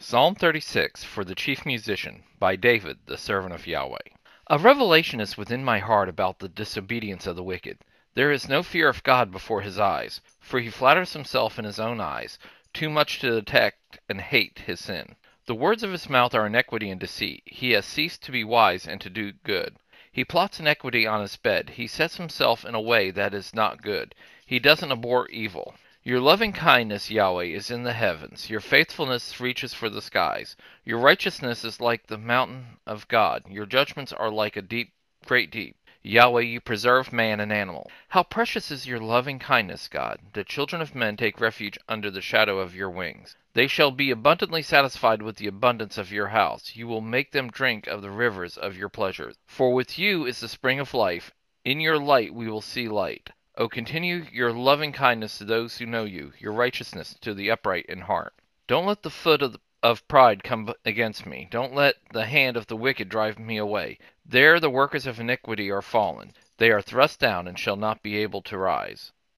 Psalm 36 for the chief musician by David, the servant of Yahweh. A revelation is within my heart about the disobedience of the wicked. There is no fear of God before his eyes, for he flatters himself in his own eyes, too much to detect and hate his sin. The words of his mouth are iniquity and deceit. He has ceased to be wise and to do good. He plots iniquity on his bed. He sets himself in a way that is not good. He doesn't abhor evil. Your loving kindness, Yahweh, is in the heavens. Your faithfulness reaches for the skies. Your righteousness is like the mountain of God. Your judgments are like a deep, great deep. Yahweh, you preserve man and animal. How precious is your loving kindness, God! The children of men take refuge under the shadow of your wings. They shall be abundantly satisfied with the abundance of your house. You will make them drink of the rivers of your pleasures. For with you is the spring of life. In your light we will see light. O continue your loving kindness to those who know you, your righteousness to the upright in heart. Don't let the foot of, of pride come against me. Don't let the hand of the wicked drive me away. There the workers of iniquity are fallen. They are thrust down and shall not be able to rise.